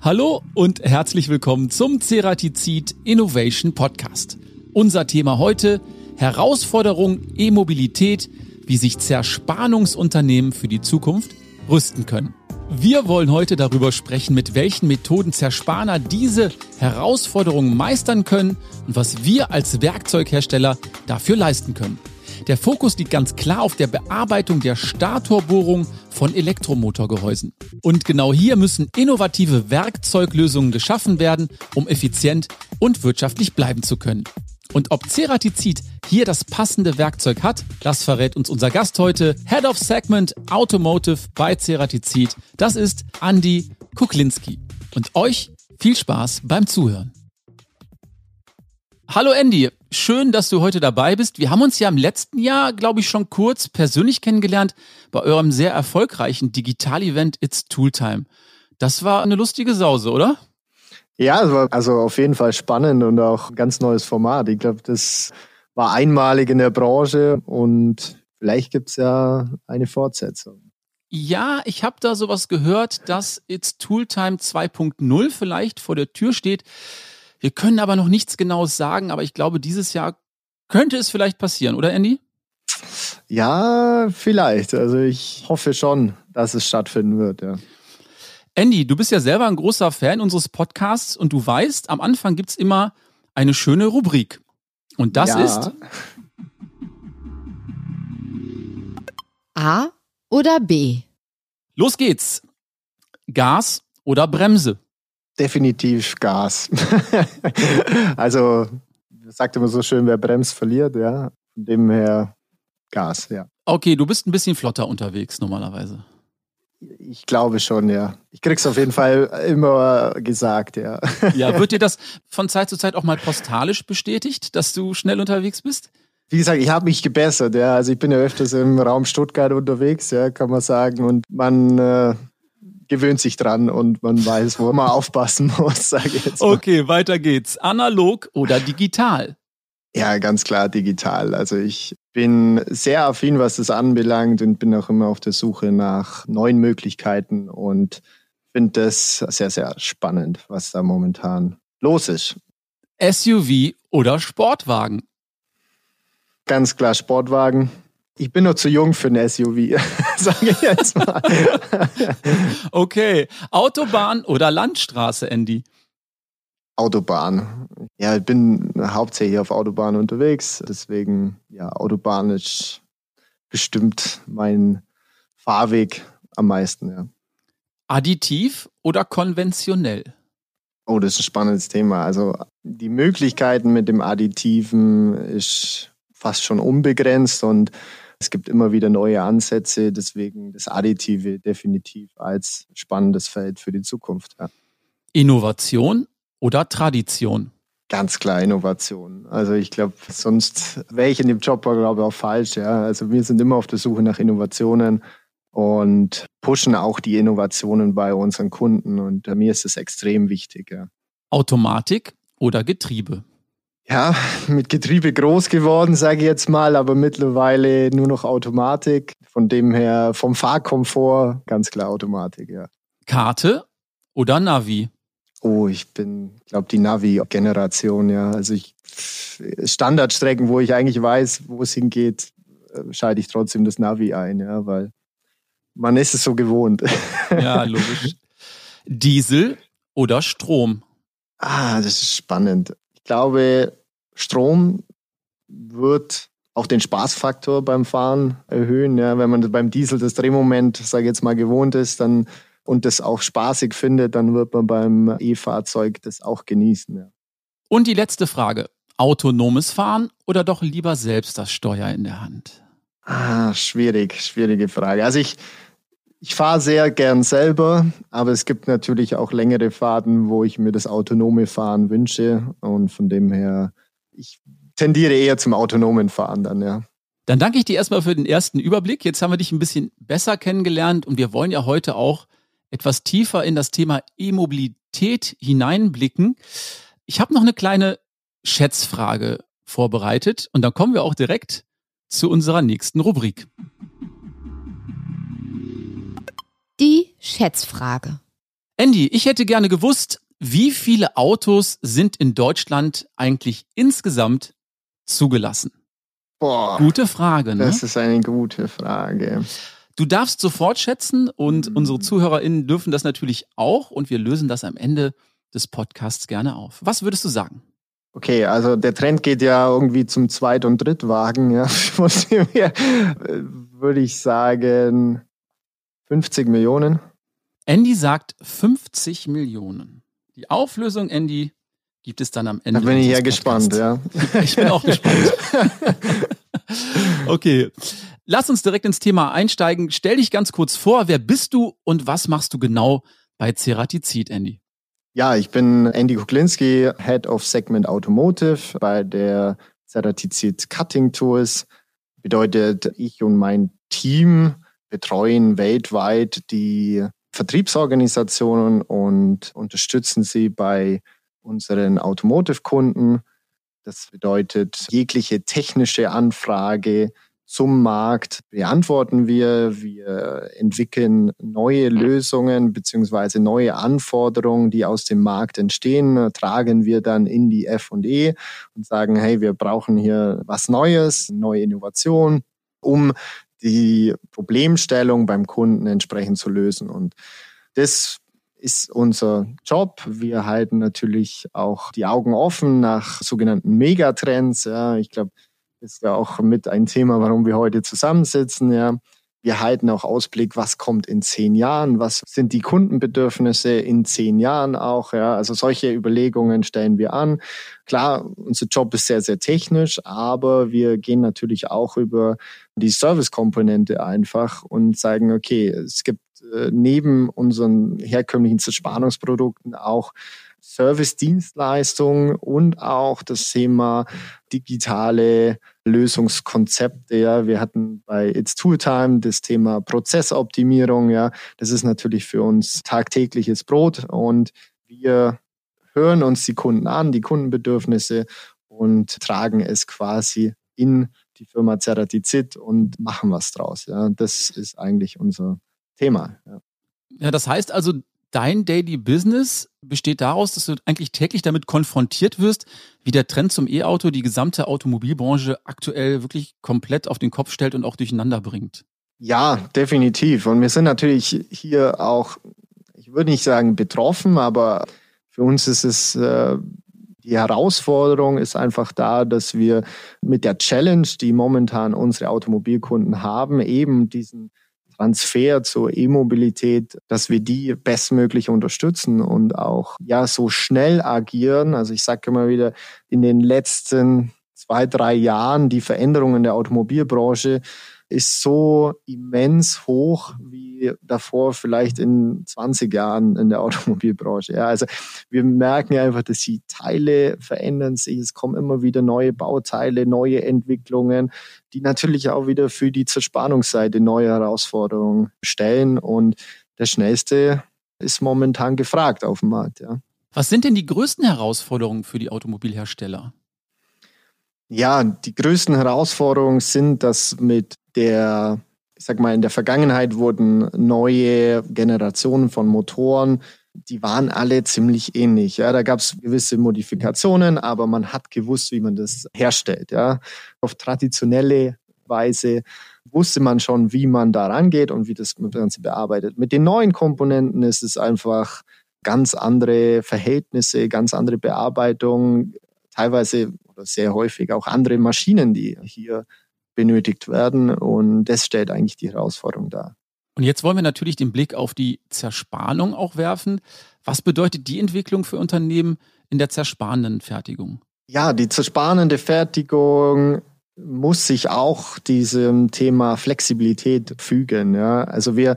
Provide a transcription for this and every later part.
Hallo und herzlich willkommen zum Ceratizid Innovation Podcast. Unser Thema heute Herausforderung E-Mobilität, wie sich Zerspannungsunternehmen für die Zukunft rüsten können. Wir wollen heute darüber sprechen, mit welchen Methoden Zerspaner diese Herausforderungen meistern können und was wir als Werkzeughersteller dafür leisten können. Der Fokus liegt ganz klar auf der Bearbeitung der Statorbohrung von Elektromotorgehäusen. Und genau hier müssen innovative Werkzeuglösungen geschaffen werden, um effizient und wirtschaftlich bleiben zu können. Und ob Ceratizid hier das passende Werkzeug hat, das verrät uns unser Gast heute, Head of Segment Automotive bei Ceratizid. Das ist Andy Kuklinski. Und euch viel Spaß beim Zuhören. Hallo Andy, schön, dass du heute dabei bist. Wir haben uns ja im letzten Jahr, glaube ich, schon kurz persönlich kennengelernt bei eurem sehr erfolgreichen Digital-Event It's Tooltime. Das war eine lustige Sause, oder? Ja, es war also auf jeden Fall spannend und auch ein ganz neues Format. Ich glaube, das war einmalig in der Branche und vielleicht gibt es ja eine Fortsetzung. Ja, ich habe da sowas gehört, dass It's Tooltime 2.0 vielleicht vor der Tür steht. Wir können aber noch nichts Genaues sagen, aber ich glaube, dieses Jahr könnte es vielleicht passieren, oder Andy? Ja, vielleicht. Also ich hoffe schon, dass es stattfinden wird, ja. Andy, du bist ja selber ein großer Fan unseres Podcasts und du weißt, am Anfang gibt's immer eine schöne Rubrik. Und das ja. ist A oder B. Los geht's. Gas oder Bremse? Definitiv Gas. also, sagt immer so schön, wer bremst, verliert, ja. Von dem her Gas, ja. Okay, du bist ein bisschen flotter unterwegs normalerweise. Ich glaube schon, ja. Ich krieg's auf jeden Fall immer gesagt, ja. Ja, wird dir das von Zeit zu Zeit auch mal postalisch bestätigt, dass du schnell unterwegs bist? Wie gesagt, ich habe mich gebessert, ja. Also ich bin ja öfters im Raum Stuttgart unterwegs, ja, kann man sagen. Und man äh, gewöhnt sich dran und man weiß, wo man aufpassen muss, sage ich jetzt mal. Okay, weiter geht's. Analog oder digital? Ja, ganz klar digital. Also ich bin sehr affin, was das anbelangt und bin auch immer auf der Suche nach neuen Möglichkeiten und finde das sehr, sehr spannend, was da momentan los ist. SUV oder Sportwagen? Ganz klar Sportwagen. Ich bin noch zu jung für ein SUV, sage ich jetzt mal. okay. Autobahn oder Landstraße, Andy? Autobahn. Ja, ich bin hauptsächlich auf Autobahn unterwegs. Deswegen, ja, Autobahn ist bestimmt mein Fahrweg am meisten, ja. Additiv oder konventionell? Oh, das ist ein spannendes Thema. Also die Möglichkeiten mit dem Additiven ist fast schon unbegrenzt und es gibt immer wieder neue Ansätze, deswegen das Additive definitiv als spannendes Feld für die Zukunft. Ja. Innovation oder Tradition? Ganz klar Innovation. Also ich glaube, sonst wäre ich in dem Job, glaube ich, auch falsch. Ja. Also wir sind immer auf der Suche nach Innovationen und pushen auch die Innovationen bei unseren Kunden. Und mir ist es extrem wichtig. Ja. Automatik oder Getriebe? Ja, mit Getriebe groß geworden, sage ich jetzt mal, aber mittlerweile nur noch Automatik. Von dem her, vom Fahrkomfort, ganz klar Automatik, ja. Karte oder Navi? Oh, ich bin, glaube die Navi-Generation, ja. Also ich Standardstrecken, wo ich eigentlich weiß, wo es hingeht, äh, schalte ich trotzdem das Navi ein, ja, weil man ist es so gewohnt. Ja, logisch. Diesel oder Strom? Ah, das ist spannend. Ich glaube, Strom wird auch den Spaßfaktor beim Fahren erhöhen. Ja, wenn man beim Diesel das Drehmoment, sage ich jetzt mal, gewohnt ist, dann und das auch spaßig findet, dann wird man beim E-Fahrzeug das auch genießen. Ja. Und die letzte Frage. Autonomes Fahren oder doch lieber selbst das Steuer in der Hand? Ah, schwierig, schwierige Frage. Also ich, ich fahre sehr gern selber, aber es gibt natürlich auch längere Fahrten, wo ich mir das autonome Fahren wünsche. Und von dem her ich tendiere eher zum autonomen Fahren dann, ja. Dann danke ich dir erstmal für den ersten Überblick. Jetzt haben wir dich ein bisschen besser kennengelernt und wir wollen ja heute auch etwas tiefer in das Thema E-Mobilität hineinblicken. Ich habe noch eine kleine Schätzfrage vorbereitet und dann kommen wir auch direkt zu unserer nächsten Rubrik. Schätzfrage. Andy, ich hätte gerne gewusst, wie viele Autos sind in Deutschland eigentlich insgesamt zugelassen? Boah, Gute Frage, ne? das ist eine gute Frage. Du darfst sofort schätzen und Mhm. unsere ZuhörerInnen dürfen das natürlich auch und wir lösen das am Ende des Podcasts gerne auf. Was würdest du sagen? Okay, also der Trend geht ja irgendwie zum Zweit- und Drittwagen. Ja. Von dem her würde ich sagen 50 Millionen. Andy sagt 50 Millionen. Die Auflösung, Andy, gibt es dann am Ende. Da bin ich ja gespannt, ja. Ich bin auch gespannt. okay. Lass uns direkt ins Thema einsteigen. Stell dich ganz kurz vor, wer bist du und was machst du genau bei Ceratizid, Andy? Ja, ich bin Andy Kuklinski, Head of Segment Automotive bei der Ceratizid Cutting Tools. Bedeutet, ich und mein Team betreuen weltweit die Vertriebsorganisationen und unterstützen sie bei unseren Automotive-Kunden. Das bedeutet, jegliche technische Anfrage zum Markt beantworten wir. Wir entwickeln neue Lösungen beziehungsweise neue Anforderungen, die aus dem Markt entstehen, tragen wir dann in die F&E und sagen, hey, wir brauchen hier was Neues, neue Innovation, um die Problemstellung beim Kunden entsprechend zu lösen. Und das ist unser Job. Wir halten natürlich auch die Augen offen nach sogenannten Megatrends. Ja, ich glaube, das ist ja auch mit ein Thema, warum wir heute zusammensitzen. Ja, wir halten auch Ausblick, was kommt in zehn Jahren, was sind die Kundenbedürfnisse in zehn Jahren auch. Ja, also solche Überlegungen stellen wir an. Klar, unser Job ist sehr, sehr technisch, aber wir gehen natürlich auch über die Service-Komponente einfach und sagen, okay, es gibt äh, neben unseren herkömmlichen Zerspannungsprodukten auch Service-Dienstleistungen und auch das Thema digitale Lösungskonzepte. Ja, wir hatten bei It's Tooltime das Thema Prozessoptimierung. Ja, das ist natürlich für uns tagtägliches Brot und wir hören uns die Kunden an, die Kundenbedürfnisse und tragen es quasi in die Firma Ceratizid und machen was draus. Ja, das ist eigentlich unser Thema. Ja. Ja, das heißt also, dein Daily Business besteht daraus, dass du eigentlich täglich damit konfrontiert wirst, wie der Trend zum E-Auto die gesamte Automobilbranche aktuell wirklich komplett auf den Kopf stellt und auch durcheinander bringt. Ja, definitiv. Und wir sind natürlich hier auch, ich würde nicht sagen betroffen, aber für uns ist es äh, die Herausforderung ist einfach da, dass wir mit der Challenge, die momentan unsere Automobilkunden haben, eben diesen Transfer zur E-Mobilität, dass wir die bestmöglich unterstützen und auch ja so schnell agieren. Also ich sage immer wieder, in den letzten zwei, drei Jahren die Veränderungen der Automobilbranche ist so immens hoch wie davor vielleicht in 20 Jahren in der Automobilbranche. Ja, also wir merken einfach, dass die Teile verändern sich. Es kommen immer wieder neue Bauteile, neue Entwicklungen, die natürlich auch wieder für die Zerspannungsseite neue Herausforderungen stellen. Und der schnellste ist momentan gefragt auf dem Markt. Ja. Was sind denn die größten Herausforderungen für die Automobilhersteller? Ja, die größten Herausforderungen sind, dass mit der, ich sag mal, in der Vergangenheit wurden neue Generationen von Motoren, die waren alle ziemlich ähnlich. Ja, da gab es gewisse Modifikationen, aber man hat gewusst, wie man das herstellt. Ja, auf traditionelle Weise wusste man schon, wie man da rangeht und wie das Ganze bearbeitet. Mit den neuen Komponenten ist es einfach ganz andere Verhältnisse, ganz andere Bearbeitung, teilweise oder sehr häufig auch andere Maschinen, die hier benötigt werden. Und das stellt eigentlich die Herausforderung dar. Und jetzt wollen wir natürlich den Blick auf die Zerspannung auch werfen. Was bedeutet die Entwicklung für Unternehmen in der zerspannenden Fertigung? Ja, die zerspannende Fertigung muss sich auch diesem Thema Flexibilität fügen. Ja. Also wir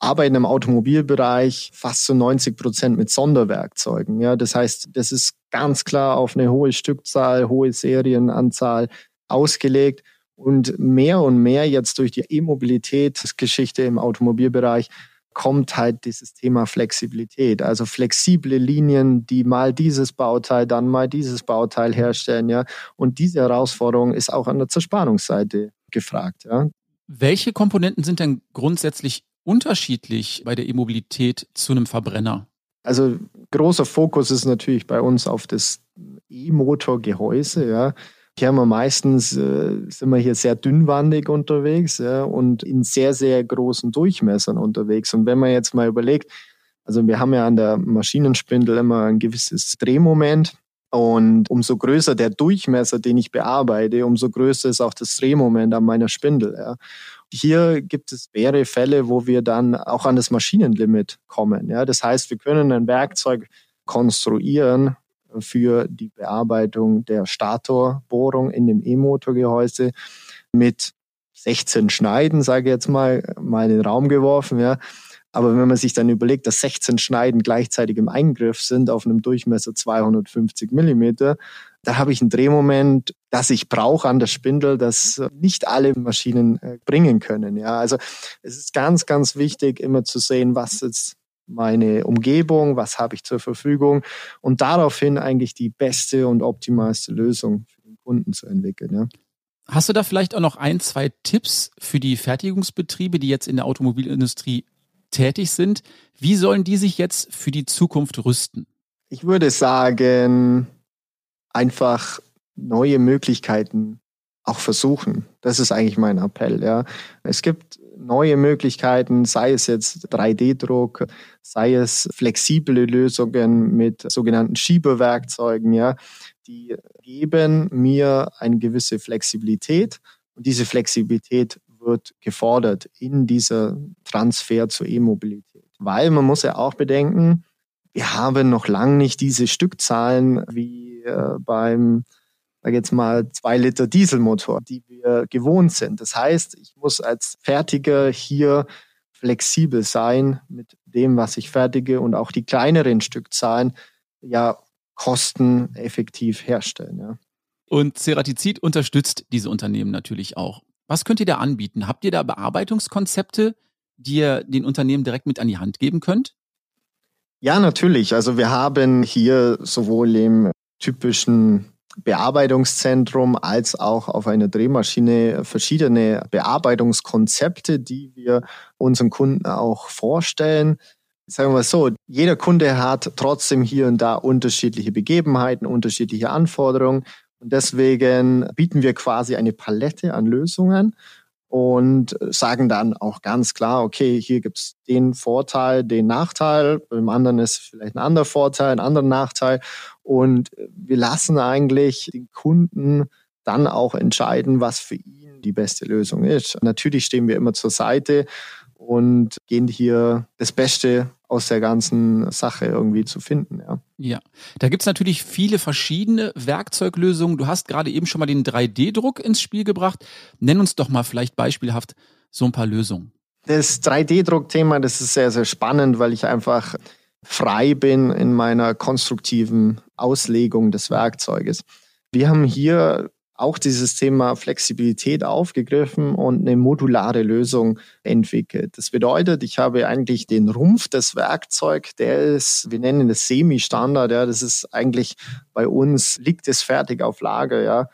arbeiten im Automobilbereich fast zu 90 Prozent mit Sonderwerkzeugen. Ja, das heißt, das ist ganz klar auf eine hohe Stückzahl, hohe Serienanzahl ausgelegt. Und mehr und mehr jetzt durch die E-Mobilitätsgeschichte im Automobilbereich kommt halt dieses Thema Flexibilität. Also flexible Linien, die mal dieses Bauteil, dann mal dieses Bauteil herstellen, ja. Und diese Herausforderung ist auch an der Zerspannungsseite gefragt, ja. Welche Komponenten sind denn grundsätzlich unterschiedlich bei der E-Mobilität zu einem Verbrenner? Also großer Fokus ist natürlich bei uns auf das E-Motor-Gehäuse, ja. Hier haben meistens, äh, sind wir hier sehr dünnwandig unterwegs ja, und in sehr, sehr großen Durchmessern unterwegs. Und wenn man jetzt mal überlegt, also wir haben ja an der Maschinenspindel immer ein gewisses Drehmoment. Und umso größer der Durchmesser, den ich bearbeite, umso größer ist auch das Drehmoment an meiner Spindel. Ja. Hier gibt es mehrere Fälle, wo wir dann auch an das Maschinenlimit kommen. Ja. Das heißt, wir können ein Werkzeug konstruieren, für die Bearbeitung der Statorbohrung in dem E-Motorgehäuse mit 16 Schneiden, sage ich jetzt mal, mal in den Raum geworfen, ja. Aber wenn man sich dann überlegt, dass 16 Schneiden gleichzeitig im Eingriff sind auf einem Durchmesser 250 Millimeter, da habe ich ein Drehmoment, das ich brauche an der Spindel, das nicht alle Maschinen äh, bringen können. Ja, also es ist ganz, ganz wichtig, immer zu sehen, was jetzt meine Umgebung, was habe ich zur Verfügung und daraufhin eigentlich die beste und optimalste Lösung für den Kunden zu entwickeln. Ja. Hast du da vielleicht auch noch ein, zwei Tipps für die Fertigungsbetriebe, die jetzt in der Automobilindustrie tätig sind? Wie sollen die sich jetzt für die Zukunft rüsten? Ich würde sagen, einfach neue Möglichkeiten auch versuchen. Das ist eigentlich mein Appell. Ja. Es gibt neue Möglichkeiten, sei es jetzt 3D-Druck, sei es flexible Lösungen mit sogenannten Schiebewerkzeugen, ja, die geben mir eine gewisse Flexibilität und diese Flexibilität wird gefordert in dieser Transfer zur E-Mobilität. Weil man muss ja auch bedenken, wir haben noch lange nicht diese Stückzahlen wie äh, beim sage jetzt mal, zwei Liter Dieselmotor, die wir gewohnt sind. Das heißt, ich muss als Fertiger hier flexibel sein mit dem, was ich fertige und auch die kleineren Stückzahlen ja kosteneffektiv herstellen. Ja. Und Ceratizid unterstützt diese Unternehmen natürlich auch. Was könnt ihr da anbieten? Habt ihr da Bearbeitungskonzepte, die ihr den Unternehmen direkt mit an die Hand geben könnt? Ja, natürlich. Also wir haben hier sowohl im typischen Bearbeitungszentrum als auch auf einer Drehmaschine verschiedene Bearbeitungskonzepte, die wir unseren Kunden auch vorstellen. Sagen wir mal so, jeder Kunde hat trotzdem hier und da unterschiedliche Begebenheiten, unterschiedliche Anforderungen. Und deswegen bieten wir quasi eine Palette an Lösungen und sagen dann auch ganz klar, okay, hier gibt's den Vorteil, den Nachteil, beim anderen ist vielleicht ein anderer Vorteil, ein anderer Nachteil. Und wir lassen eigentlich den Kunden dann auch entscheiden, was für ihn die beste Lösung ist. Natürlich stehen wir immer zur Seite und gehen hier das Beste aus der ganzen Sache irgendwie zu finden. Ja, ja. da gibt's natürlich viele verschiedene Werkzeuglösungen. Du hast gerade eben schon mal den 3D-Druck ins Spiel gebracht. Nenn uns doch mal vielleicht beispielhaft so ein paar Lösungen. Das 3D-Druck-Thema, das ist sehr, sehr spannend, weil ich einfach frei bin in meiner konstruktiven Auslegung des Werkzeuges. Wir haben hier auch dieses Thema Flexibilität aufgegriffen und eine modulare Lösung entwickelt. Das bedeutet, ich habe eigentlich den Rumpf des Werkzeugs, der ist, wir nennen das Semi-Standard, ja, das ist eigentlich bei uns, liegt es fertig auf Lager, ja.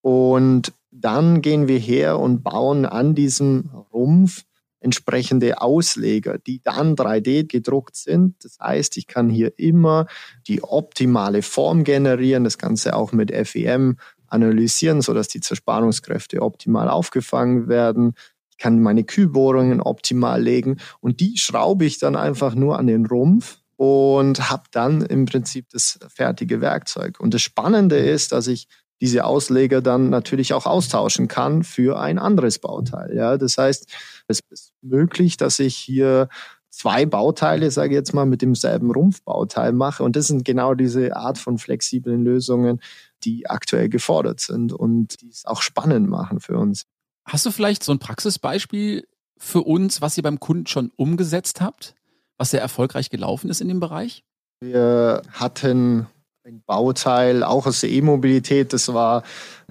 Und dann gehen wir her und bauen an diesem Rumpf entsprechende Ausleger, die dann 3D gedruckt sind. Das heißt, ich kann hier immer die optimale Form generieren, das Ganze auch mit FEM analysieren, sodass die Zerspannungskräfte optimal aufgefangen werden. Ich kann meine Kühlbohrungen optimal legen und die schraube ich dann einfach nur an den Rumpf und habe dann im Prinzip das fertige Werkzeug. Und das Spannende ist, dass ich diese Ausleger dann natürlich auch austauschen kann für ein anderes Bauteil. Ja, das heißt, es ist möglich, dass ich hier zwei Bauteile, sage ich jetzt mal, mit demselben Rumpfbauteil mache. Und das sind genau diese Art von flexiblen Lösungen, die aktuell gefordert sind und die es auch spannend machen für uns. Hast du vielleicht so ein Praxisbeispiel für uns, was ihr beim Kunden schon umgesetzt habt, was sehr erfolgreich gelaufen ist in dem Bereich? Wir hatten ein Bauteil auch aus der E-Mobilität, das war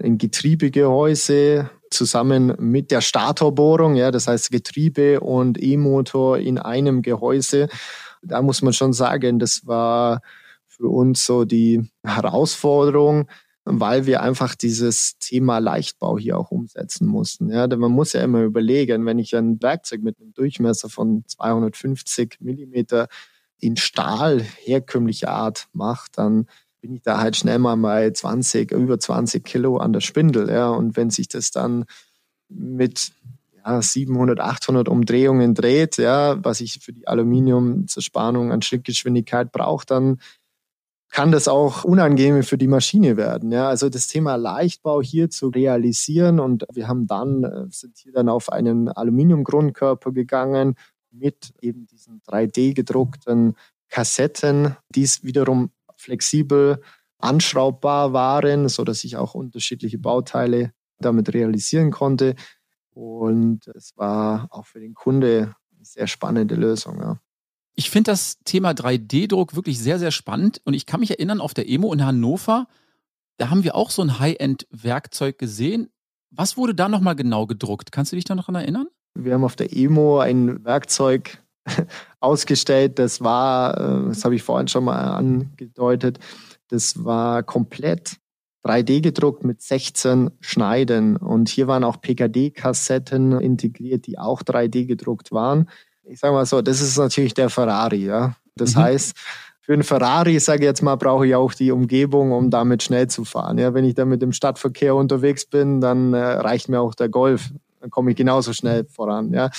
ein Getriebegehäuse zusammen mit der Statorbohrung, ja, das heißt Getriebe und E-Motor in einem Gehäuse. Da muss man schon sagen, das war für uns so die Herausforderung, weil wir einfach dieses Thema Leichtbau hier auch umsetzen mussten. Ja, denn man muss ja immer überlegen, wenn ich ein Werkzeug mit einem Durchmesser von 250 Millimeter in Stahl herkömmliche Art mache, dann bin ich da halt schnell mal bei 20, über 20 Kilo an der Spindel. Ja. Und wenn sich das dann mit ja, 700, 800 Umdrehungen dreht, ja, was ich für die Aluminiumzerspannung an Schrittgeschwindigkeit brauche, dann kann das auch unangenehm für die Maschine werden. Ja, also das Thema Leichtbau hier zu realisieren und wir haben dann, äh, sind hier dann auf einen Aluminiumgrundkörper gegangen mit eben diesen 3D gedruckten Kassetten, die es wiederum flexibel anschraubbar waren, so dass ich auch unterschiedliche Bauteile damit realisieren konnte. Und es war auch für den Kunde eine sehr spannende Lösung. Ja. Ich finde das Thema 3D-Druck wirklich sehr, sehr spannend. Und ich kann mich erinnern, auf der Emo in Hannover, da haben wir auch so ein High-End-Werkzeug gesehen. Was wurde da nochmal genau gedruckt? Kannst du dich da noch daran erinnern? Wir haben auf der Emo ein Werkzeug ausgestellt. Das war, äh, das habe ich vorhin schon mal angedeutet, das war komplett 3D gedruckt mit 16 Schneiden. Und hier waren auch PKD-Kassetten integriert, die auch 3D gedruckt waren. Ich sage mal so, das ist natürlich der Ferrari. Ja? Das mhm. heißt, für einen Ferrari, sage ich jetzt mal, brauche ich auch die Umgebung, um damit schnell zu fahren. Ja, wenn ich da mit dem Stadtverkehr unterwegs bin, dann äh, reicht mir auch der Golf. Dann komme ich genauso schnell voran. Ja,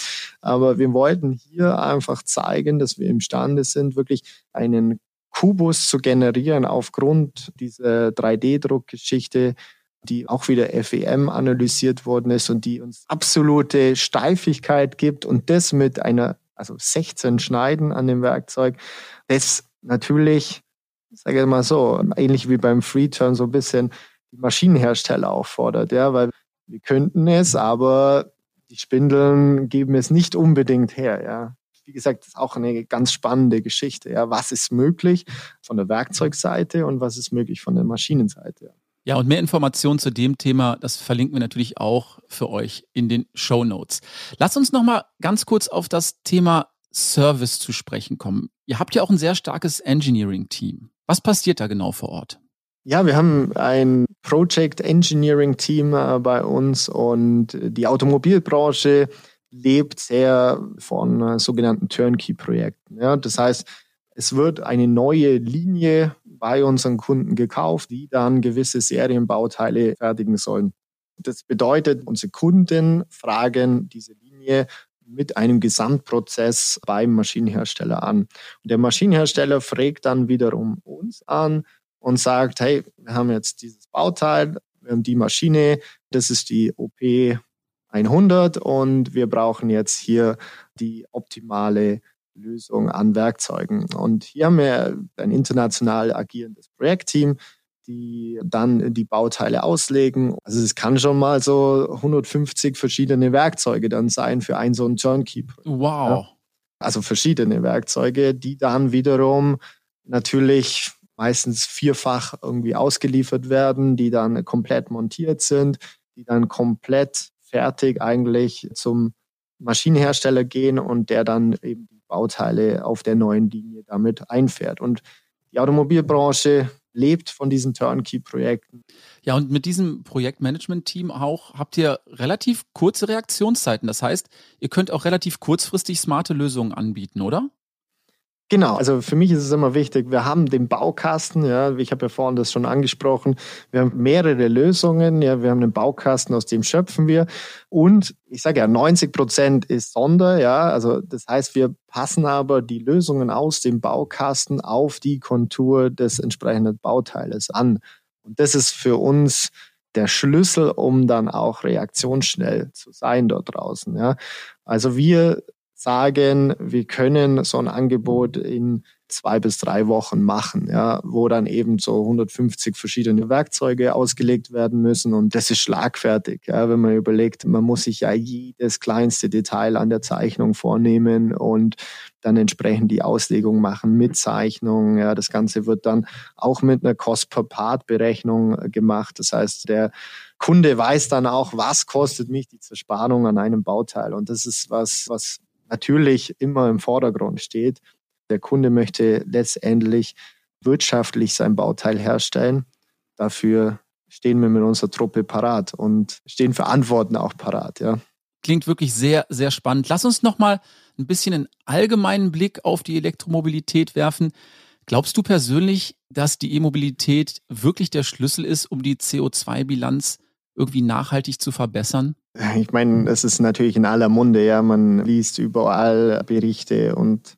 aber wir wollten hier einfach zeigen, dass wir imstande sind, wirklich einen Kubus zu generieren aufgrund dieser 3D-Druckgeschichte, die auch wieder FEM analysiert worden ist und die uns absolute Steifigkeit gibt und das mit einer, also 16 Schneiden an dem Werkzeug, das natürlich, sage ich mal so, ähnlich wie beim Freeturn so ein bisschen die Maschinenhersteller auffordert, ja, weil wir könnten es, aber die Spindeln geben es nicht unbedingt her, ja wie gesagt, ist auch eine ganz spannende Geschichte. Ja, was ist möglich von der Werkzeugseite und was ist möglich von der Maschinenseite? Ja, und mehr Informationen zu dem Thema, das verlinken wir natürlich auch für euch in den Show Notes. Lasst uns noch mal ganz kurz auf das Thema Service zu sprechen kommen. Ihr habt ja auch ein sehr starkes Engineering-Team. Was passiert da genau vor Ort? Ja, wir haben ein Project Engineering Team äh, bei uns und die Automobilbranche lebt sehr von äh, sogenannten Turnkey-Projekten. Ja, das heißt, es wird eine neue Linie bei unseren Kunden gekauft, die dann gewisse Serienbauteile fertigen sollen. Das bedeutet, unsere Kunden fragen diese Linie mit einem Gesamtprozess beim Maschinenhersteller an. Und der Maschinenhersteller fragt dann wiederum uns an und sagt, hey, wir haben jetzt dieses Bauteil, wir haben die Maschine, das ist die OP 100 und wir brauchen jetzt hier die optimale Lösung an Werkzeugen. Und hier haben wir ein international agierendes Projektteam, die dann die Bauteile auslegen. Also es kann schon mal so 150 verschiedene Werkzeuge dann sein für ein so ein Turnkey. Wow. Ja? Also verschiedene Werkzeuge, die dann wiederum natürlich meistens vierfach irgendwie ausgeliefert werden, die dann komplett montiert sind, die dann komplett fertig eigentlich zum Maschinenhersteller gehen und der dann eben die Bauteile auf der neuen Linie damit einfährt. Und die Automobilbranche lebt von diesen Turnkey-Projekten. Ja, und mit diesem Projektmanagement-Team auch habt ihr relativ kurze Reaktionszeiten. Das heißt, ihr könnt auch relativ kurzfristig smarte Lösungen anbieten, oder? Genau, also für mich ist es immer wichtig, wir haben den Baukasten, ja, ich habe ja vorhin das schon angesprochen, wir haben mehrere Lösungen, ja, wir haben einen Baukasten, aus dem schöpfen wir. Und ich sage ja, 90 Prozent ist Sonder, ja, also das heißt, wir passen aber die Lösungen aus dem Baukasten auf die Kontur des entsprechenden Bauteiles an. Und das ist für uns der Schlüssel, um dann auch reaktionsschnell zu sein dort draußen, ja. Also wir sagen, wir können so ein Angebot in zwei bis drei Wochen machen, ja, wo dann eben so 150 verschiedene Werkzeuge ausgelegt werden müssen. Und das ist schlagfertig, ja, wenn man überlegt, man muss sich ja jedes kleinste Detail an der Zeichnung vornehmen und dann entsprechend die Auslegung machen mit Zeichnung, ja, das Ganze wird dann auch mit einer Cost-per-Part-Berechnung gemacht, das heißt, der Kunde weiß dann auch, was kostet mich die Zerspannung an einem Bauteil. Und das ist was, was natürlich immer im Vordergrund steht. Der Kunde möchte letztendlich wirtschaftlich sein Bauteil herstellen. Dafür stehen wir mit unserer Truppe parat und stehen für Antworten auch parat, ja. klingt wirklich sehr, sehr spannend. Lass uns nochmal ein bisschen einen allgemeinen Blick auf die Elektromobilität werfen. Glaubst du persönlich, dass die E-Mobilität wirklich der Schlüssel ist, um die CO2-Bilanz irgendwie nachhaltig zu verbessern? Ich meine, das ist natürlich in aller Munde, ja. Man liest überall Berichte und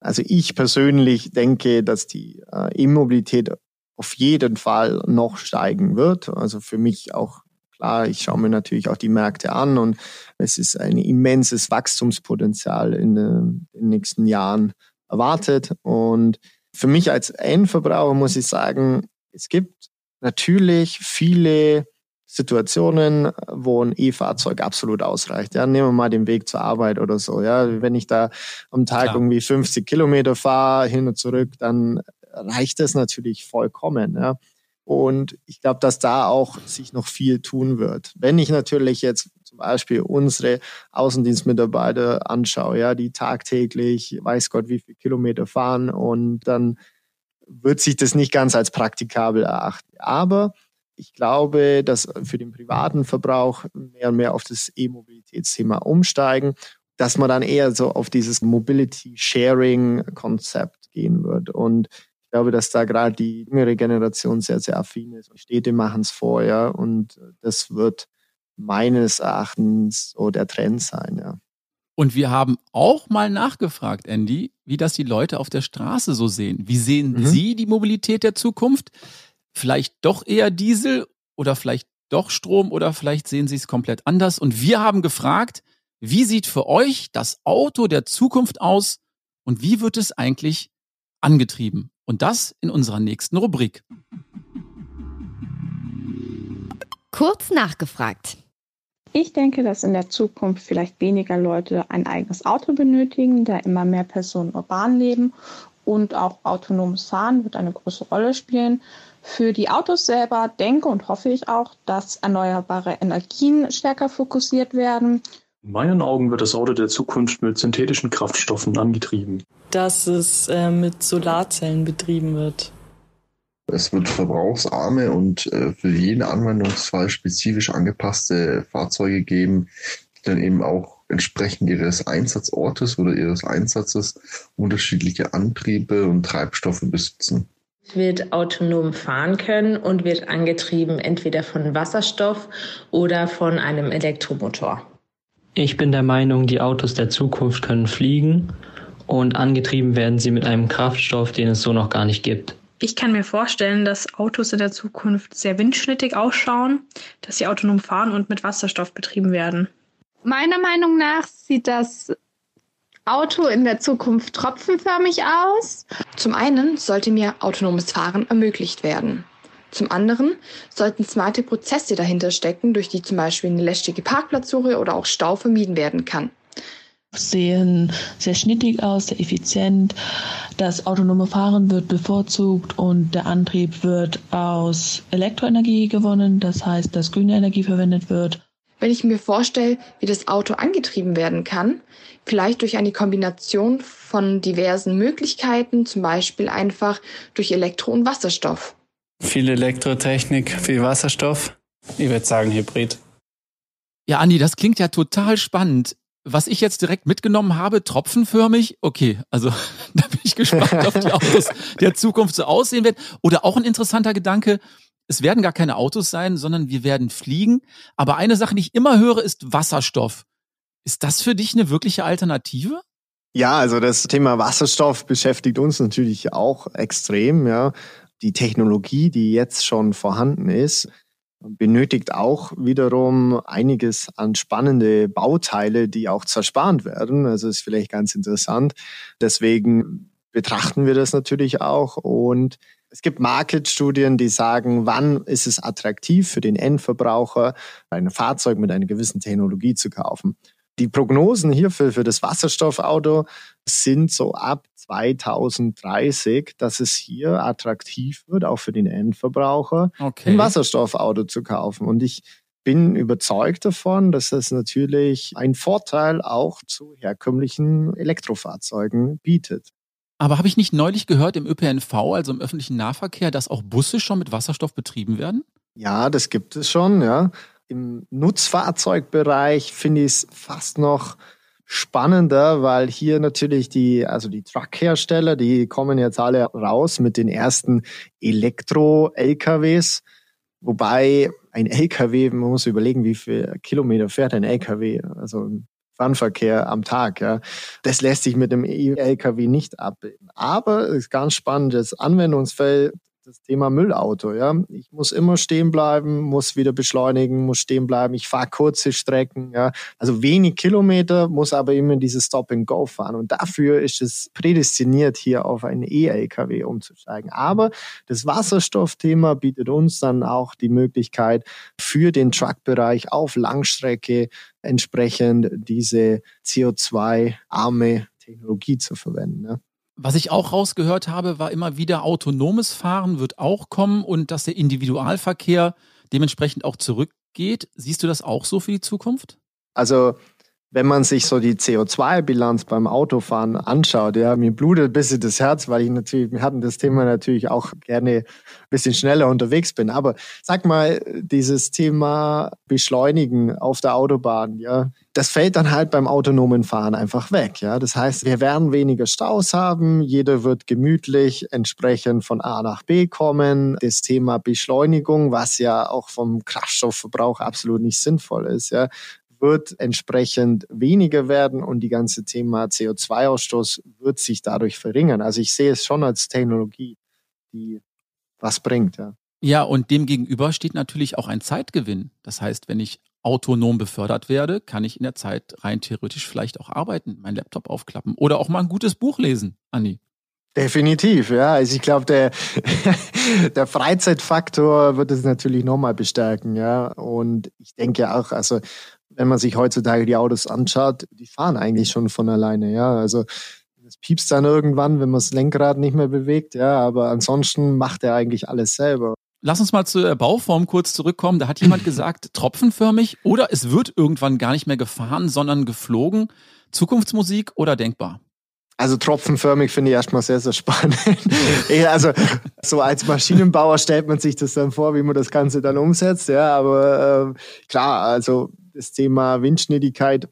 also ich persönlich denke, dass die äh, E-Mobilität auf jeden Fall noch steigen wird. Also für mich auch klar, ich schaue mir natürlich auch die Märkte an und es ist ein immenses Wachstumspotenzial in den nächsten Jahren erwartet. Und für mich als Endverbraucher muss ich sagen, es gibt natürlich viele Situationen, wo ein E-Fahrzeug absolut ausreicht. Ja, nehmen wir mal den Weg zur Arbeit oder so. Ja, wenn ich da am Tag Klar. irgendwie 50 Kilometer fahre, hin und zurück, dann reicht das natürlich vollkommen. Ja. Und ich glaube, dass da auch sich noch viel tun wird. Wenn ich natürlich jetzt zum Beispiel unsere Außendienstmitarbeiter anschaue, ja, die tagtäglich, weiß Gott, wie viele Kilometer fahren und dann wird sich das nicht ganz als praktikabel erachten. Aber ich glaube, dass für den privaten Verbrauch mehr und mehr auf das E-Mobilitätsthema umsteigen, dass man dann eher so auf dieses Mobility-Sharing-Konzept gehen wird. Und ich glaube, dass da gerade die jüngere Generation sehr, sehr affin ist. Städte machen es vorher und das wird meines Erachtens so der Trend sein, ja. Und wir haben auch mal nachgefragt, Andy, wie das die Leute auf der Straße so sehen. Wie sehen mhm. Sie die Mobilität der Zukunft? Vielleicht doch eher Diesel oder vielleicht doch Strom oder vielleicht sehen Sie es komplett anders. Und wir haben gefragt, wie sieht für euch das Auto der Zukunft aus und wie wird es eigentlich angetrieben? Und das in unserer nächsten Rubrik. Kurz nachgefragt. Ich denke, dass in der Zukunft vielleicht weniger Leute ein eigenes Auto benötigen, da immer mehr Personen urban leben und auch autonomes Fahren wird eine große Rolle spielen. Für die Autos selber denke und hoffe ich auch, dass erneuerbare Energien stärker fokussiert werden. In meinen Augen wird das Auto der Zukunft mit synthetischen Kraftstoffen angetrieben. Dass es äh, mit Solarzellen betrieben wird. Es wird verbrauchsarme und äh, für jeden Anwendungsfall spezifisch angepasste Fahrzeuge geben, die dann eben auch entsprechend ihres Einsatzortes oder ihres Einsatzes unterschiedliche Antriebe und Treibstoffe besitzen wird autonom fahren können und wird angetrieben entweder von Wasserstoff oder von einem Elektromotor. Ich bin der Meinung, die Autos der Zukunft können fliegen und angetrieben werden sie mit einem Kraftstoff, den es so noch gar nicht gibt. Ich kann mir vorstellen, dass Autos in der Zukunft sehr windschnittig ausschauen, dass sie autonom fahren und mit Wasserstoff betrieben werden. Meiner Meinung nach sieht das Auto in der Zukunft tropfenförmig aus? Zum einen sollte mir autonomes Fahren ermöglicht werden. Zum anderen sollten smarte Prozesse dahinter stecken, durch die zum Beispiel eine lästige Parkplatzsuche oder auch Stau vermieden werden kann. Sehen sehr schnittig aus, sehr effizient. Das autonome Fahren wird bevorzugt und der Antrieb wird aus Elektroenergie gewonnen. Das heißt, dass grüne Energie verwendet wird. Wenn ich mir vorstelle, wie das Auto angetrieben werden kann, vielleicht durch eine Kombination von diversen Möglichkeiten, zum Beispiel einfach durch Elektro- und Wasserstoff. Viel Elektrotechnik, viel Wasserstoff. Ich würde sagen Hybrid. Ja, Andi, das klingt ja total spannend. Was ich jetzt direkt mitgenommen habe, tropfenförmig, okay, also da bin ich gespannt auf die Autos der Zukunft so aussehen werden. Oder auch ein interessanter Gedanke, es werden gar keine Autos sein, sondern wir werden fliegen. Aber eine Sache, die ich immer höre, ist Wasserstoff. Ist das für dich eine wirkliche Alternative? Ja, also das Thema Wasserstoff beschäftigt uns natürlich auch extrem. Ja. Die Technologie, die jetzt schon vorhanden ist, benötigt auch wiederum einiges an spannende Bauteile, die auch zerspart werden. Also ist vielleicht ganz interessant. Deswegen betrachten wir das natürlich auch und es gibt Market-Studien, die sagen, wann ist es attraktiv für den Endverbraucher, ein Fahrzeug mit einer gewissen Technologie zu kaufen. Die Prognosen hierfür für das Wasserstoffauto sind so ab 2030, dass es hier attraktiv wird, auch für den Endverbraucher, okay. ein Wasserstoffauto zu kaufen. Und ich bin überzeugt davon, dass das natürlich einen Vorteil auch zu herkömmlichen Elektrofahrzeugen bietet. Aber habe ich nicht neulich gehört im ÖPNV, also im öffentlichen Nahverkehr, dass auch Busse schon mit Wasserstoff betrieben werden? Ja, das gibt es schon, ja. Im Nutzfahrzeugbereich finde ich es fast noch spannender, weil hier natürlich die, also die Truckhersteller, die kommen jetzt alle raus mit den ersten Elektro-LKWs, wobei ein LKW, man muss überlegen, wie viel Kilometer fährt ein LKW, also Fernverkehr am Tag. Ja. Das lässt sich mit dem E-LKW nicht abbilden. Aber es ist ganz spannendes Anwendungsfeld das Thema Müllauto. Ja, ich muss immer stehen bleiben, muss wieder beschleunigen, muss stehen bleiben. Ich fahre kurze Strecken. Ja, also wenig Kilometer, muss aber immer dieses Stop and Go fahren. Und dafür ist es prädestiniert, hier auf einen E-LKW umzusteigen. Aber das Wasserstoffthema bietet uns dann auch die Möglichkeit für den Truckbereich auf Langstrecke entsprechend diese CO2-arme Technologie zu verwenden. Ja. Was ich auch rausgehört habe, war immer wieder autonomes Fahren wird auch kommen und dass der Individualverkehr dementsprechend auch zurückgeht. Siehst du das auch so für die Zukunft? Also wenn man sich so die CO2-Bilanz beim Autofahren anschaut, ja, mir blutet ein bisschen das Herz, weil ich natürlich, wir hatten das Thema natürlich auch gerne ein bisschen schneller unterwegs bin. Aber sag mal, dieses Thema Beschleunigen auf der Autobahn, ja, das fällt dann halt beim autonomen Fahren einfach weg, ja. Das heißt, wir werden weniger Staus haben, jeder wird gemütlich entsprechend von A nach B kommen. Das Thema Beschleunigung, was ja auch vom Kraftstoffverbrauch absolut nicht sinnvoll ist, ja, wird entsprechend weniger werden und die ganze Thema CO2-Ausstoß wird sich dadurch verringern. Also ich sehe es schon als Technologie, die was bringt, ja. Ja, und dem gegenüber steht natürlich auch ein Zeitgewinn. Das heißt, wenn ich autonom befördert werde, kann ich in der Zeit rein theoretisch vielleicht auch arbeiten, meinen Laptop aufklappen oder auch mal ein gutes Buch lesen, Anni. Definitiv, ja. Also ich glaube, der, der Freizeitfaktor wird es natürlich nochmal bestärken, ja. Und ich denke auch, also wenn man sich heutzutage die Autos anschaut, die fahren eigentlich schon von alleine, ja. Also es piepst dann irgendwann, wenn man das Lenkrad nicht mehr bewegt, ja, aber ansonsten macht er eigentlich alles selber. Lass uns mal zur Bauform kurz zurückkommen. Da hat jemand gesagt, tropfenförmig oder es wird irgendwann gar nicht mehr gefahren, sondern geflogen. Zukunftsmusik oder denkbar? Also tropfenförmig finde ich erstmal sehr, sehr spannend. also so als Maschinenbauer stellt man sich das dann vor, wie man das Ganze dann umsetzt. Ja, aber äh, klar, also das Thema Windschnittigkeit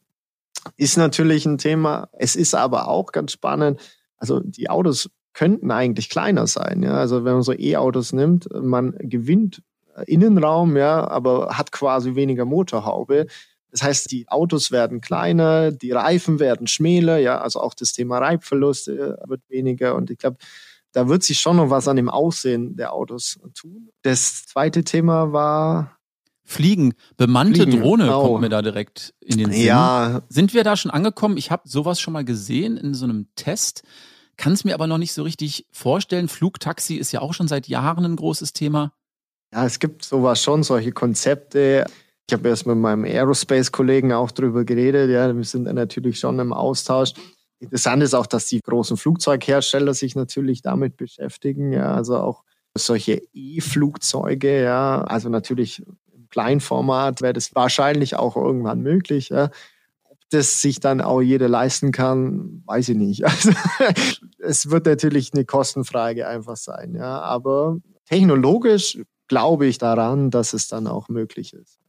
ist natürlich ein Thema. Es ist aber auch ganz spannend. Also die Autos könnten eigentlich kleiner sein. Ja? Also wenn man so E-Autos nimmt, man gewinnt Innenraum, ja, aber hat quasi weniger Motorhaube. Das heißt, die Autos werden kleiner, die Reifen werden schmäler, ja, also auch das Thema Reibverlust äh, wird weniger. Und ich glaube, da wird sich schon noch was an dem Aussehen der Autos tun. Das zweite Thema war Fliegen, bemannte Fliegen, Drohne oh. kommt mir da direkt in den Sinn. Ja. Sind wir da schon angekommen? Ich habe sowas schon mal gesehen in so einem Test, kann es mir aber noch nicht so richtig vorstellen. Flugtaxi ist ja auch schon seit Jahren ein großes Thema. Ja, es gibt sowas schon, solche Konzepte. Ich habe erst mit meinem Aerospace-Kollegen auch drüber geredet. Ja, wir sind natürlich schon im Austausch. Interessant ist auch, dass die großen Flugzeughersteller sich natürlich damit beschäftigen. Ja, also auch solche E-Flugzeuge. Ja, also natürlich Kleinformat wäre das wahrscheinlich auch irgendwann möglich. Ja. Ob das sich dann auch jeder leisten kann, weiß ich nicht. Also, es wird natürlich eine Kostenfrage einfach sein. Ja. Aber technologisch glaube ich daran, dass es dann auch möglich ist.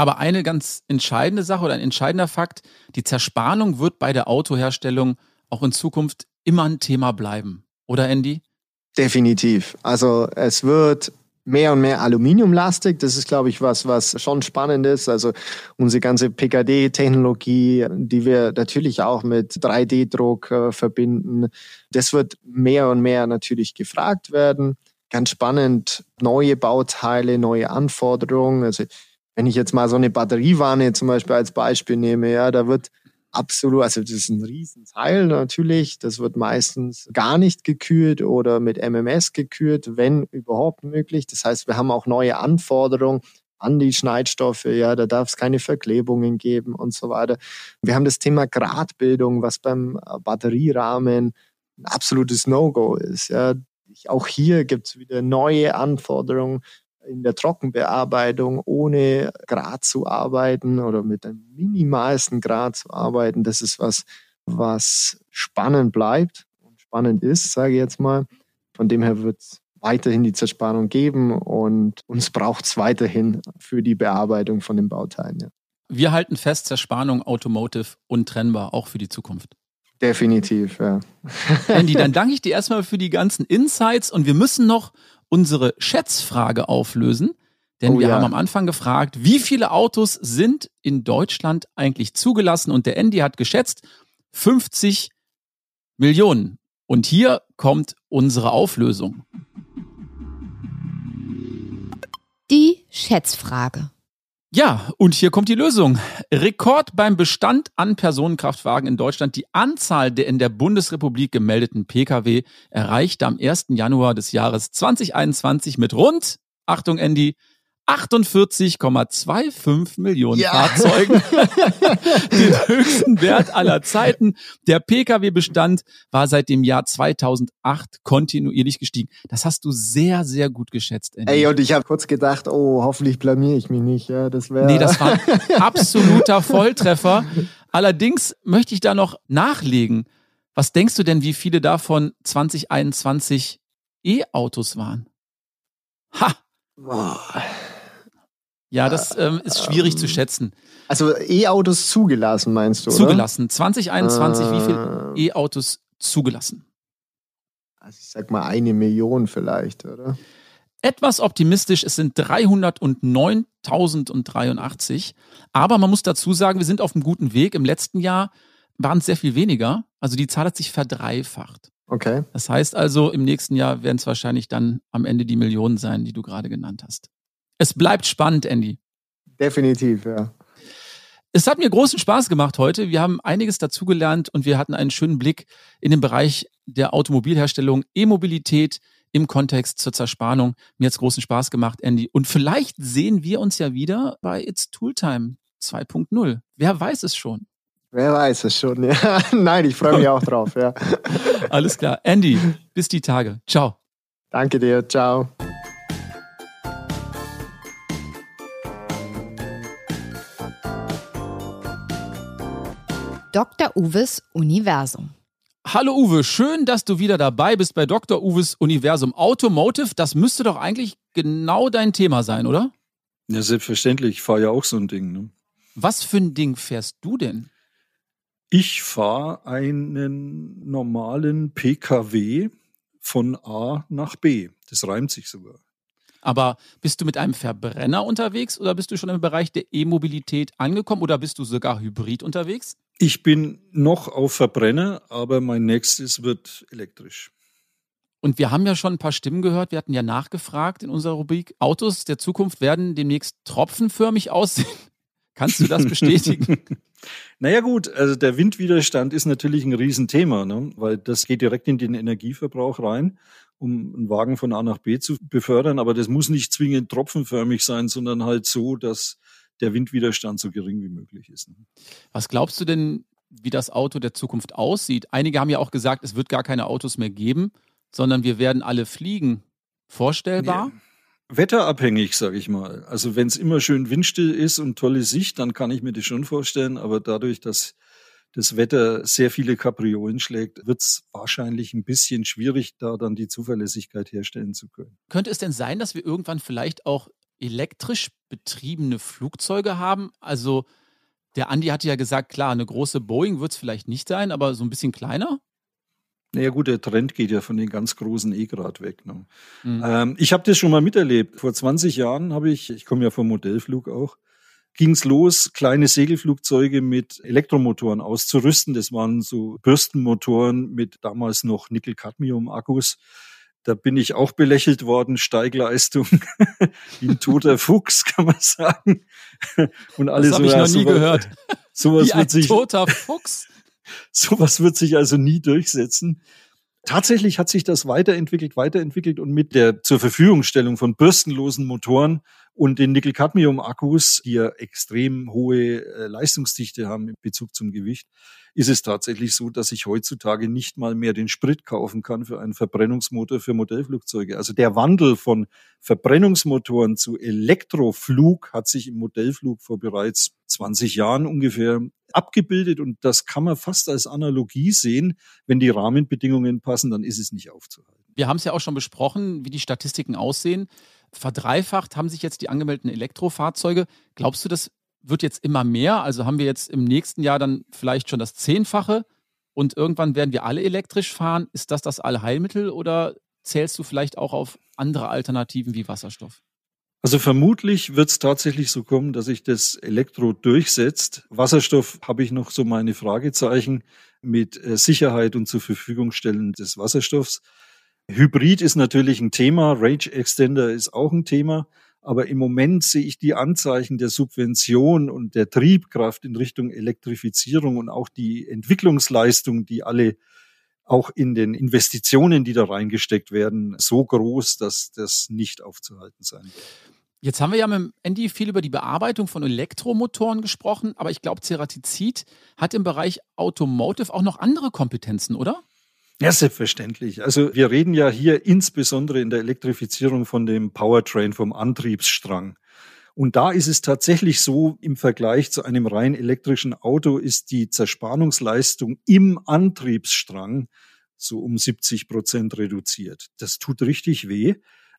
Aber eine ganz entscheidende Sache oder ein entscheidender Fakt, die Zerspannung wird bei der Autoherstellung auch in Zukunft immer ein Thema bleiben. Oder Andy? Definitiv. Also es wird mehr und mehr aluminiumlastig. Das ist, glaube ich, was, was schon spannend ist. Also unsere ganze PKD-Technologie, die wir natürlich auch mit 3D-Druck äh, verbinden, das wird mehr und mehr natürlich gefragt werden. Ganz spannend, neue Bauteile, neue Anforderungen. Also wenn ich jetzt mal so eine Batteriewanne zum Beispiel als Beispiel nehme, ja, da wird absolut, also das ist ein Riesenteil natürlich. Das wird meistens gar nicht gekühlt oder mit MMS gekühlt, wenn überhaupt möglich. Das heißt, wir haben auch neue Anforderungen an die Schneidstoffe, ja, da darf es keine Verklebungen geben und so weiter. Wir haben das Thema Gradbildung, was beim Batterierahmen ein absolutes No-Go ist. Ja. Auch hier gibt es wieder neue Anforderungen in der Trockenbearbeitung ohne Grad zu arbeiten oder mit einem minimalsten Grad zu arbeiten, das ist was, was spannend bleibt und spannend ist, sage ich jetzt mal. Von dem her wird weiterhin die Zerspannung geben und uns braucht es weiterhin für die Bearbeitung von den Bauteilen. Ja. Wir halten fest, Zerspannung Automotive untrennbar, auch für die Zukunft. Definitiv, ja. Andy, dann danke ich dir erstmal für die ganzen Insights und wir müssen noch unsere Schätzfrage auflösen. Denn oh, wir ja. haben am Anfang gefragt, wie viele Autos sind in Deutschland eigentlich zugelassen? Und der Andy hat geschätzt 50 Millionen. Und hier kommt unsere Auflösung. Die Schätzfrage. Ja, und hier kommt die Lösung. Rekord beim Bestand an Personenkraftwagen in Deutschland. Die Anzahl der in der Bundesrepublik gemeldeten Pkw erreichte am 1. Januar des Jahres 2021 mit rund, Achtung Andy, 48,25 Millionen ja. Fahrzeugen. Den höchsten Wert aller Zeiten. Der Pkw-Bestand war seit dem Jahr 2008 kontinuierlich gestiegen. Das hast du sehr, sehr gut geschätzt. Andy. Ey, und ich habe kurz gedacht, oh, hoffentlich blamier ich mich nicht. Ja, das wäre. Nee, das war absoluter Volltreffer. Allerdings möchte ich da noch nachlegen. Was denkst du denn, wie viele davon 2021 E-Autos waren? Ha! Boah. Ja, das ähm, ist schwierig ähm, zu schätzen. Also E-Autos zugelassen, meinst du? Zugelassen. Oder? 2021, äh, wie viele E-Autos zugelassen? Also ich sag mal eine Million vielleicht, oder? Etwas optimistisch, es sind 309.083. Aber man muss dazu sagen, wir sind auf einem guten Weg. Im letzten Jahr waren es sehr viel weniger. Also die Zahl hat sich verdreifacht. Okay. Das heißt also, im nächsten Jahr werden es wahrscheinlich dann am Ende die Millionen sein, die du gerade genannt hast. Es bleibt spannend, Andy. Definitiv, ja. Es hat mir großen Spaß gemacht heute. Wir haben einiges dazugelernt und wir hatten einen schönen Blick in den Bereich der Automobilherstellung, E-Mobilität im Kontext zur Zerspannung. Mir hat es großen Spaß gemacht, Andy. Und vielleicht sehen wir uns ja wieder bei It's Tooltime 2.0. Wer weiß es schon? Wer weiß es schon, ja. Nein, ich freue mich auch drauf, ja. Alles klar. Andy, bis die Tage. Ciao. Danke dir. Ciao. Dr. Uwes Universum. Hallo Uwe, schön, dass du wieder dabei bist bei Dr. Uwes Universum Automotive. Das müsste doch eigentlich genau dein Thema sein, oder? Ja, selbstverständlich. Ich fahre ja auch so ein Ding. Ne? Was für ein Ding fährst du denn? Ich fahre einen normalen PKW von A nach B. Das reimt sich sogar. Aber bist du mit einem Verbrenner unterwegs oder bist du schon im Bereich der E-Mobilität angekommen oder bist du sogar hybrid unterwegs? Ich bin noch auf Verbrenner, aber mein nächstes wird elektrisch. Und wir haben ja schon ein paar Stimmen gehört. Wir hatten ja nachgefragt in unserer Rubrik. Autos der Zukunft werden demnächst tropfenförmig aussehen. Kannst du das bestätigen? naja gut, also der Windwiderstand ist natürlich ein Riesenthema, ne? weil das geht direkt in den Energieverbrauch rein, um einen Wagen von A nach B zu befördern. Aber das muss nicht zwingend tropfenförmig sein, sondern halt so, dass der Windwiderstand so gering wie möglich ist. Ne? Was glaubst du denn, wie das Auto der Zukunft aussieht? Einige haben ja auch gesagt, es wird gar keine Autos mehr geben, sondern wir werden alle fliegen. Vorstellbar? Ja. Wetterabhängig, sage ich mal. Also wenn es immer schön windstill ist und tolle Sicht, dann kann ich mir das schon vorstellen. Aber dadurch, dass das Wetter sehr viele Kapriolen schlägt, wird es wahrscheinlich ein bisschen schwierig, da dann die Zuverlässigkeit herstellen zu können. Könnte es denn sein, dass wir irgendwann vielleicht auch elektrisch betriebene Flugzeuge haben? Also der Andi hatte ja gesagt, klar, eine große Boeing wird es vielleicht nicht sein, aber so ein bisschen kleiner? Naja gut, der Trend geht ja von den ganz großen eh grad weg. Ne? Mhm. Ähm, ich habe das schon mal miterlebt. Vor 20 Jahren habe ich, ich komme ja vom Modellflug auch, ging's los, kleine Segelflugzeuge mit Elektromotoren auszurüsten. Das waren so Bürstenmotoren mit damals noch Nickel-Cadmium-Akkus. Da bin ich auch belächelt worden, Steigleistung, wie ein toter Fuchs, kann man sagen. Und alles das habe ich noch nie sowas, gehört. Sowas wie wird sich, toter Fuchs. sowas wird sich also nie durchsetzen. Tatsächlich hat sich das weiterentwickelt, weiterentwickelt und mit der zur Verfügungstellung von bürstenlosen Motoren und den Nickel-Cadmium-Akkus, die ja extrem hohe äh, Leistungsdichte haben in Bezug zum Gewicht, ist es tatsächlich so, dass ich heutzutage nicht mal mehr den Sprit kaufen kann für einen Verbrennungsmotor für Modellflugzeuge. Also der Wandel von Verbrennungsmotoren zu Elektroflug hat sich im Modellflug vor bereits 20 Jahren ungefähr abgebildet und das kann man fast als Analogie sehen. Wenn die Rahmenbedingungen passen, dann ist es nicht aufzuhalten. Wir haben es ja auch schon besprochen, wie die Statistiken aussehen. Verdreifacht haben sich jetzt die angemeldeten Elektrofahrzeuge. Glaubst du, das wird jetzt immer mehr? Also haben wir jetzt im nächsten Jahr dann vielleicht schon das Zehnfache und irgendwann werden wir alle elektrisch fahren? Ist das das Allheilmittel oder zählst du vielleicht auch auf andere Alternativen wie Wasserstoff? Also vermutlich wird es tatsächlich so kommen, dass sich das Elektro durchsetzt. Wasserstoff habe ich noch so meine Fragezeichen mit äh, Sicherheit und zur Verfügung stellen des Wasserstoffs. Hybrid ist natürlich ein Thema, Range Extender ist auch ein Thema, aber im Moment sehe ich die Anzeichen der Subvention und der Triebkraft in Richtung Elektrifizierung und auch die Entwicklungsleistung, die alle auch in den Investitionen, die da reingesteckt werden, so groß, dass das nicht aufzuhalten sein wird. Jetzt haben wir ja mit Andy viel über die Bearbeitung von Elektromotoren gesprochen, aber ich glaube, Ceratizid hat im Bereich Automotive auch noch andere Kompetenzen, oder? Ja, selbstverständlich. Also wir reden ja hier insbesondere in der Elektrifizierung von dem Powertrain, vom Antriebsstrang. Und da ist es tatsächlich so, im Vergleich zu einem rein elektrischen Auto ist die Zerspannungsleistung im Antriebsstrang so um 70 Prozent reduziert. Das tut richtig weh.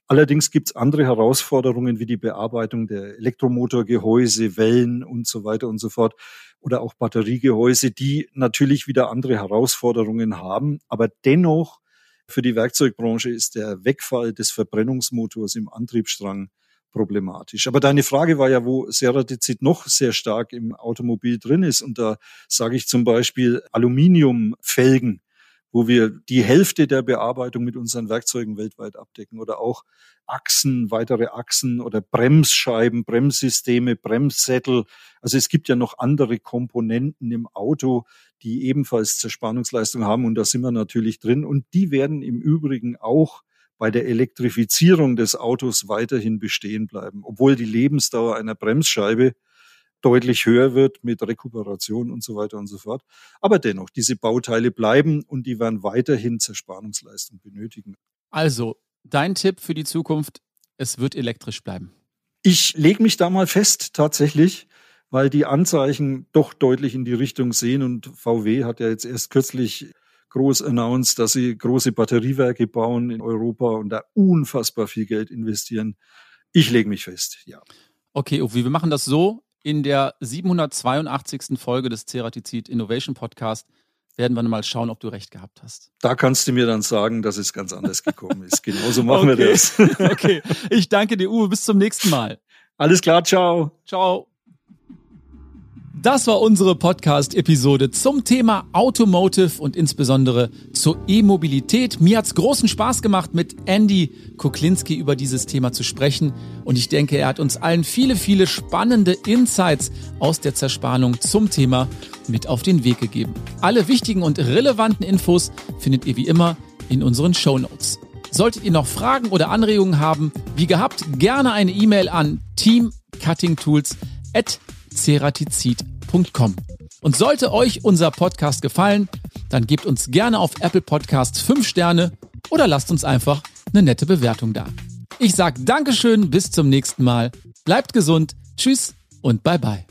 Allerdings gibt es andere Herausforderungen wie die Bearbeitung der Elektromotorgehäuse, Wellen und so weiter und so fort oder auch Batteriegehäuse, die natürlich wieder andere Herausforderungen haben. Aber dennoch für die Werkzeugbranche ist der Wegfall des Verbrennungsmotors im Antriebsstrang problematisch. Aber deine Frage war ja, wo Ceratizid noch sehr stark im Automobil drin ist. Und da sage ich zum Beispiel Aluminiumfelgen, wo wir die Hälfte der Bearbeitung mit unseren Werkzeugen weltweit abdecken oder auch Achsen, weitere Achsen oder Bremsscheiben, Bremssysteme, Bremssättel. Also es gibt ja noch andere Komponenten im Auto, die ebenfalls Zerspannungsleistung haben und da sind wir natürlich drin und die werden im Übrigen auch bei der Elektrifizierung des Autos weiterhin bestehen bleiben, obwohl die Lebensdauer einer Bremsscheibe deutlich höher wird mit Rekuperation und so weiter und so fort. Aber dennoch, diese Bauteile bleiben und die werden weiterhin Zerspannungsleistung benötigen. Also, dein Tipp für die Zukunft, es wird elektrisch bleiben. Ich lege mich da mal fest, tatsächlich, weil die Anzeichen doch deutlich in die Richtung sehen und VW hat ja jetzt erst kürzlich groß announced, dass sie große Batteriewerke bauen in Europa und da unfassbar viel Geld investieren. Ich lege mich fest, ja. Okay, Uwe, wir machen das so. In der 782. Folge des Ceratizid Innovation Podcast werden wir mal schauen, ob du recht gehabt hast. Da kannst du mir dann sagen, dass es ganz anders gekommen ist. Genauso machen okay. wir das. okay, ich danke dir, Uwe. Bis zum nächsten Mal. Alles klar, ciao. Ciao. Das war unsere Podcast-Episode zum Thema Automotive und insbesondere zur E-Mobilität. Mir hat's großen Spaß gemacht, mit Andy Kuklinski über dieses Thema zu sprechen. Und ich denke, er hat uns allen viele, viele spannende Insights aus der Zerspannung zum Thema mit auf den Weg gegeben. Alle wichtigen und relevanten Infos findet ihr wie immer in unseren Show Notes. Solltet ihr noch Fragen oder Anregungen haben, wie gehabt, gerne eine E-Mail an teamcuttingtools@ ceratizid.com. Und sollte euch unser Podcast gefallen, dann gebt uns gerne auf Apple Podcasts 5 Sterne oder lasst uns einfach eine nette Bewertung da. Ich sage Dankeschön, bis zum nächsten Mal. Bleibt gesund, tschüss und bye bye.